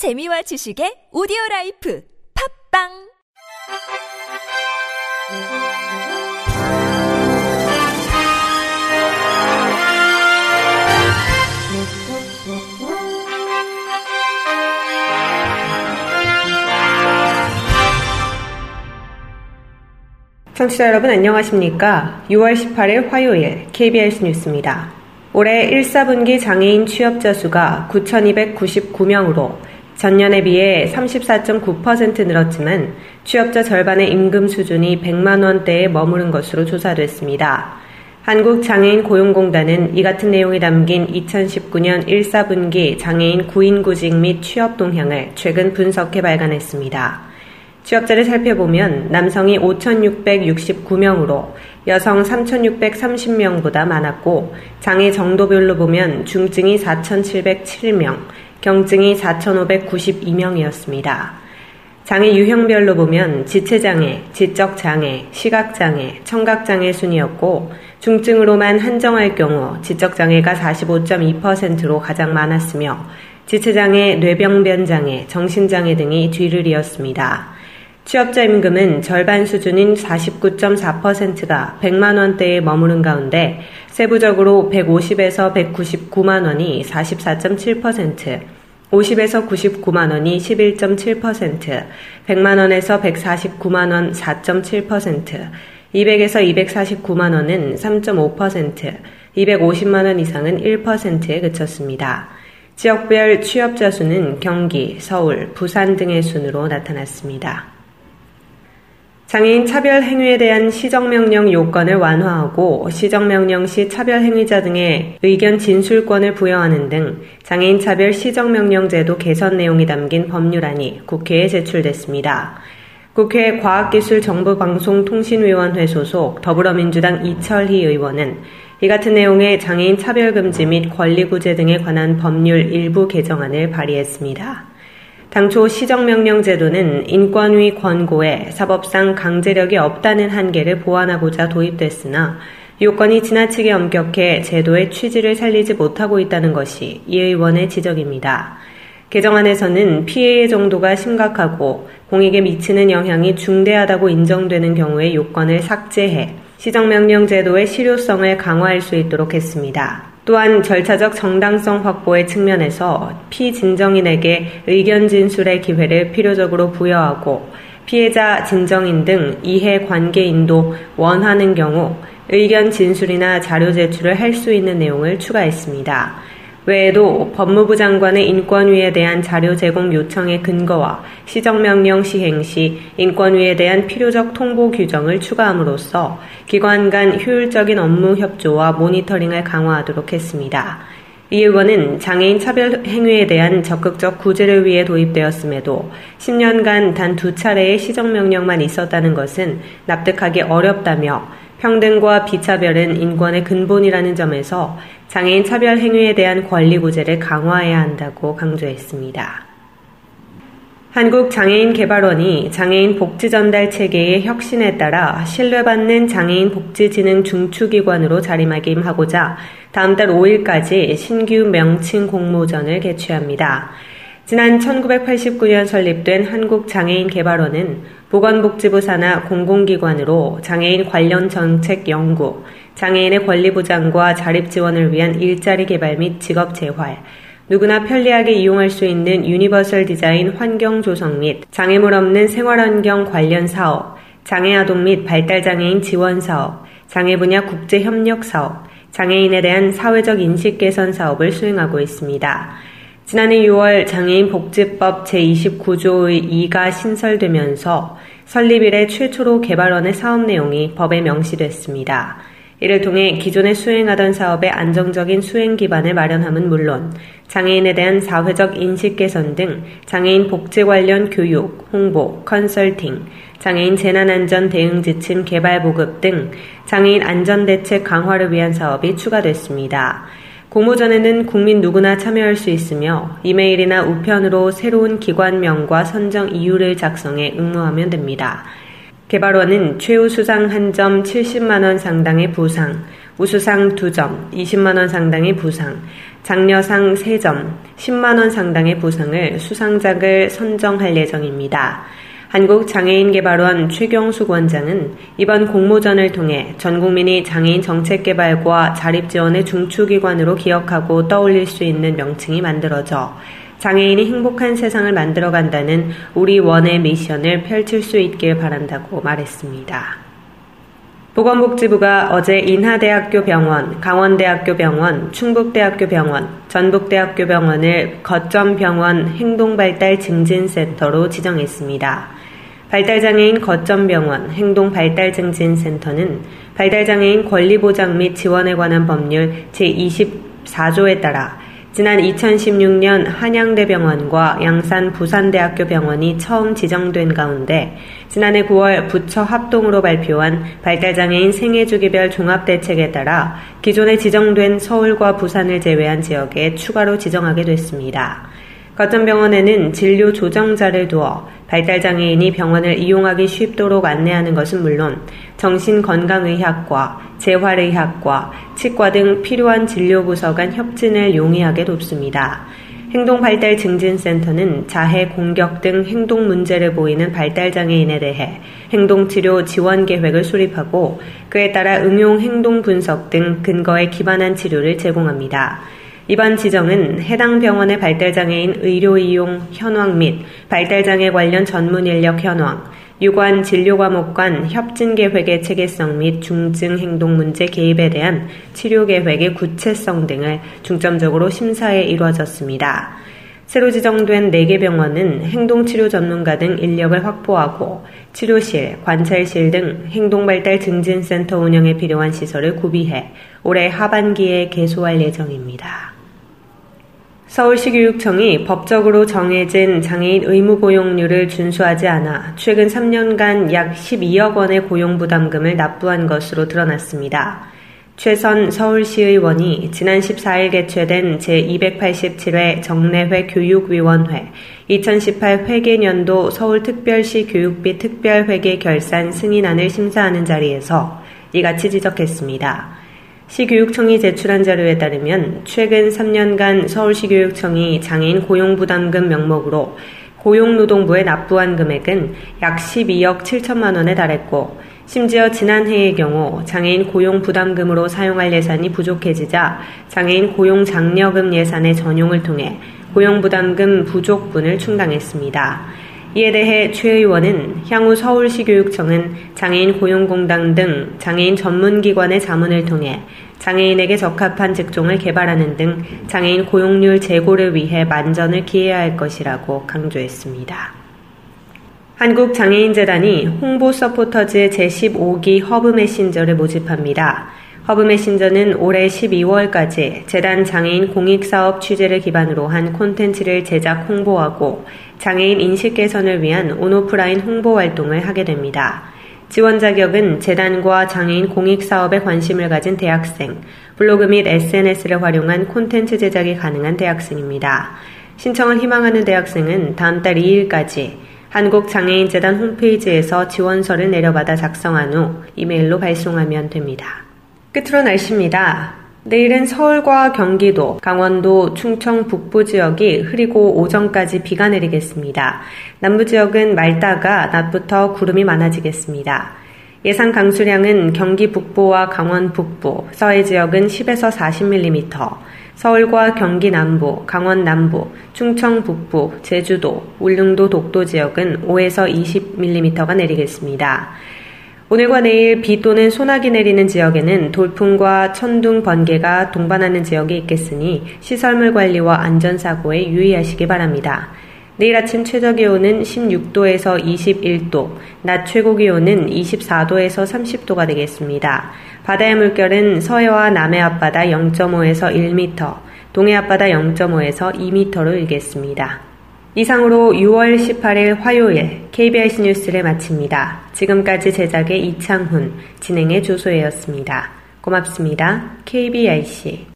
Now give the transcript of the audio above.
재미와 지식의 오디오 라이프 팝빵 청취자 여러분 안녕하십니까? 6월 18일 화요일 KBS 뉴스입니다. 올해 1, 4분기 장애인 취업자 수가 9,299명으로 전년에 비해 34.9% 늘었지만 취업자 절반의 임금 수준이 100만 원대에 머무른 것으로 조사됐습니다. 한국장애인 고용공단은 이 같은 내용이 담긴 2019년 1, 4분기 장애인 구인 구직 및 취업 동향을 최근 분석해 발간했습니다. 취업자를 살펴보면 남성이 5,669명으로 여성 3,630명보다 많았고 장애 정도별로 보면 중증이 4,707명, 경증이 4,592명이었습니다. 장애 유형별로 보면 지체장애, 지적장애, 시각장애, 청각장애 순이었고 중증으로만 한정할 경우 지적장애가 45.2%로 가장 많았으며 지체장애, 뇌병변장애, 정신장애 등이 뒤를 이었습니다. 취업자 임금은 절반 수준인 49.4%가 100만 원대에 머무른 가운데 세부적으로 150에서 199만 원이 44.7%, 50에서 99만 원이 11.7%, 100만 원에서 149만 원 4.7%, 200에서 249만 원은 3.5%, 250만 원 이상은 1%에 그쳤습니다. 지역별 취업자 수는 경기, 서울, 부산 등의 순으로 나타났습니다. 장애인 차별 행위에 대한 시정명령 요건을 완화하고 시정명령 시 차별 행위자 등의 의견 진술권을 부여하는 등 장애인 차별 시정명령 제도 개선 내용이 담긴 법률안이 국회에 제출됐습니다. 국회 과학기술정보방송통신위원회 소속 더불어민주당 이철희 의원은 이 같은 내용의 장애인 차별금지 및 권리구제 등에 관한 법률 일부 개정안을 발의했습니다. 당초 시정명령 제도는 인권위 권고에 사법상 강제력이 없다는 한계를 보완하고자 도입됐으나 요건이 지나치게 엄격해 제도의 취지를 살리지 못하고 있다는 것이 이 의원의 지적입니다. 개정안에서는 피해의 정도가 심각하고 공익에 미치는 영향이 중대하다고 인정되는 경우에 요건을 삭제해 시정명령 제도의 실효성을 강화할 수 있도록 했습니다. 또한 절차적 정당성 확보의 측면에서 피진정인에게 의견 진술의 기회를 필요적으로 부여하고 피해자 진정인 등 이해 관계인도 원하는 경우 의견 진술이나 자료 제출을 할 수 있는 내용을 추가했습니다. 외에도 법무부 장관의 인권위에 대한 자료 제공 요청의 근거와 시정명령 시행 시 인권위에 대한 필요적 통보 규정을 추가함으로써 기관 간 효율적인 업무 협조와 모니터링을 강화하도록 했습니다. 이 의원은 장애인 차별 행위에 대한 적극적 구제를 위해 도입되었음에도 10년간 단 두 차례의 시정명령만 있었다는 것은 납득하기 어렵다며 평등과 비차별은 인권의 근본이라는 점에서 장애인 차별 행위에 대한 권리 구제를 강화해야 한다고 강조했습니다. 한국장애인개발원이 장애인 복지 전달 체계의 혁신에 따라 신뢰받는 장애인 복지진흥 중추기관으로 자리매김하고자 다음 달 5일까지 신규 명칭 공모전을 개최합니다. 지난 1989년 설립된 한국장애인개발원은 보건복지부 산하 공공기관으로 장애인 관련 정책 연구, 장애인의 권리 보장과 자립 지원을 위한 일자리 개발 및 직업 재활, 누구나 편리하게 이용할 수 있는 유니버설 디자인 환경 조성 및 장애물 없는 생활환경 관련 사업, 장애아동 및 발달장애인 지원 사업, 장애 분야 국제 협력 사업, 장애인에 대한 사회적 인식 개선 사업을 수행하고 있습니다. 지난해 6월 장애인 복지법 제29조의 2가 신설되면서 설립 이래 최초로 개발원의 사업 내용이 법에 명시됐습니다. 이를 통해 기존에 수행하던 사업의 안정적인 수행 기반을 마련함은 물론 장애인에 대한 사회적 인식 개선 등 장애인 복지 관련 교육, 홍보, 컨설팅, 장애인 재난안전 대응 지침 개발 보급 등 장애인 안전 대책 강화를 위한 사업이 추가됐습니다. 공모전에는 국민 누구나 참여할 수 있으며 이메일이나 우편으로 새로운 기관명과 선정 이유를 작성해 응모하면 됩니다. 개발원은 최우 수상 한 점 70만원 상당의 보상, 우수상 2점, 20만원 상당의 부상, 장려상 3점, 10만원 상당의 부상을 수상작을 선정할 예정입니다. 한국장애인개발원 최경숙 원장은 이번 공모전을 통해 전 국민이 장애인 정책 개발과 자립 지원의 중추기관으로 기억하고 떠올릴 수 있는 명칭이 만들어져 장애인이 행복한 세상을 만들어간다는 우리 원의 미션을 펼칠 수 있길 바란다고 말했습니다. 보건복지부가 어제 인하대학교 병원, 강원대학교 병원, 충북대학교 병원, 전북대학교 병원을 거점 병원 행동발달 증진센터로 지정했습니다. 발달장애인 거점병원 행동발달증진센터는 발달장애인 권리보장 및 지원에 관한 법률 제24조에 따라 지난 2016년 한양대병원과 양산 부산대학교 병원이 처음 지정된 가운데 지난해 9월 부처 합동으로 발표한 발달장애인 생애주기별 종합대책에 따라 기존에 지정된 서울과 부산을 제외한 지역에 추가로 지정하게 됐습니다. 거점병원에는 진료 조정자를 두어 발달장애인이 병원을 이용하기 쉽도록 안내하는 것은 물론 정신건강의학과, 재활의학과, 치과 등 필요한 진료 부서 간 협진을 용이하게 돕습니다. 행동발달증진센터는 자해, 공격 등 행동 문제를 보이는 발달장애인에 대해 행동치료 지원 계획을 수립하고 그에 따라 응용 행동 분석 등 근거에 기반한 치료를 제공합니다. 이번 지정은 해당 병원의 발달장애인 의료 이용 현황 및 발달장애 관련 전문 인력 현황, 유관 진료 과목 간 협진 계획의 체계성 및 중증 행동 문제 개입에 대한 치료 계획의 구체성 등을 중점적으로 심사해 이루어졌습니다. 새로 지정된 4개 병원은 행동치료 전문가 등 인력을 확보하고 치료실, 관찰실 등 행동발달 증진센터 운영에 필요한 시설을 구비해 올해 하반기에 개소할 예정입니다. 서울시 교육청이 법적으로 정해진 장애인 의무 고용률을 준수하지 않아 최근 3년간 약 12억 원의 고용부담금을 납부한 것으로 드러났습니다. 최선 서울시의원이 지난 14일 개최된 제287회 정례회 교육위원회 2018 회계년도 서울특별시 교육비 특별회계 결산 승인안을 심사하는 자리에서 이같이 지적했습니다. 시교육청이 제출한 자료에 따르면 최근 3년간 서울시교육청이 장애인 고용부담금 명목으로 고용노동부에 납부한 금액은 약 12억 7천만 원에 달했고 심지어 지난해의 경우 장애인 고용부담금으로 사용할 예산이 부족해지자 장애인 고용장려금 예산의 전용을 통해 고용부담금 부족분을 충당했습니다. 이에 대해 최 의원은 향후 서울시 교육청은 장애인 고용공단 등 장애인 전문기관의 자문을 통해 장애인에게 적합한 직종을 개발하는 등 장애인 고용률 제고를 위해 만전을 기해야 할 것이라고 강조했습니다. 한국장애인재단이 홍보 서포터즈 제15기 허브 메신저를 모집합니다. 허브 메신저는 올해 12월까지 재단 장애인 공익사업 취재를 기반으로 한 콘텐츠를 제작 홍보하고 장애인 인식 개선을 위한 온오프라인 홍보 활동을 하게 됩니다. 지원 자격은 재단과 장애인 공익사업에 관심을 가진 대학생, 블로그 및 SNS를 활용한 콘텐츠 제작이 가능한 대학생입니다. 신청을 희망하는 대학생은 다음 달 2일까지 한국장애인재단 홈페이지에서 지원서를 내려받아 작성한 후 이메일로 발송하면 됩니다. 끝으로 날씨입니다. 내일은 서울과 경기도, 강원도, 충청 북부 지역이 흐리고 오전까지 비가 내리겠습니다. 남부 지역은 맑다가 낮부터 구름이 많아지겠습니다. 예상 강수량은 경기 북부와 강원 북부, 서해 지역은 10에서 40mm, 서울과 경기 남부, 강원 남부, 충청 북부, 제주도, 울릉도 독도 지역은 5에서 20mm가 내리겠습니다. 오늘과 내일 비 또는 소나기 내리는 지역에는 돌풍과 천둥, 번개가 동반하는 지역이 있겠으니 시설물 관리와 안전사고에 유의하시기 바랍니다. 내일 아침 최저 기온은 16도에서 21도, 낮 최고 기온은 24도에서 30도가 되겠습니다. 바다의 물결은 서해와 남해 앞바다 0.5에서 1m, 동해 앞바다 0.5에서 2m로 일겠습니다. 이상으로 6월 18일 화요일 KBIC 뉴스를 마칩니다. 지금까지 제작의 이창훈, 진행의 조소혜였습니다. 고맙습니다. KBIC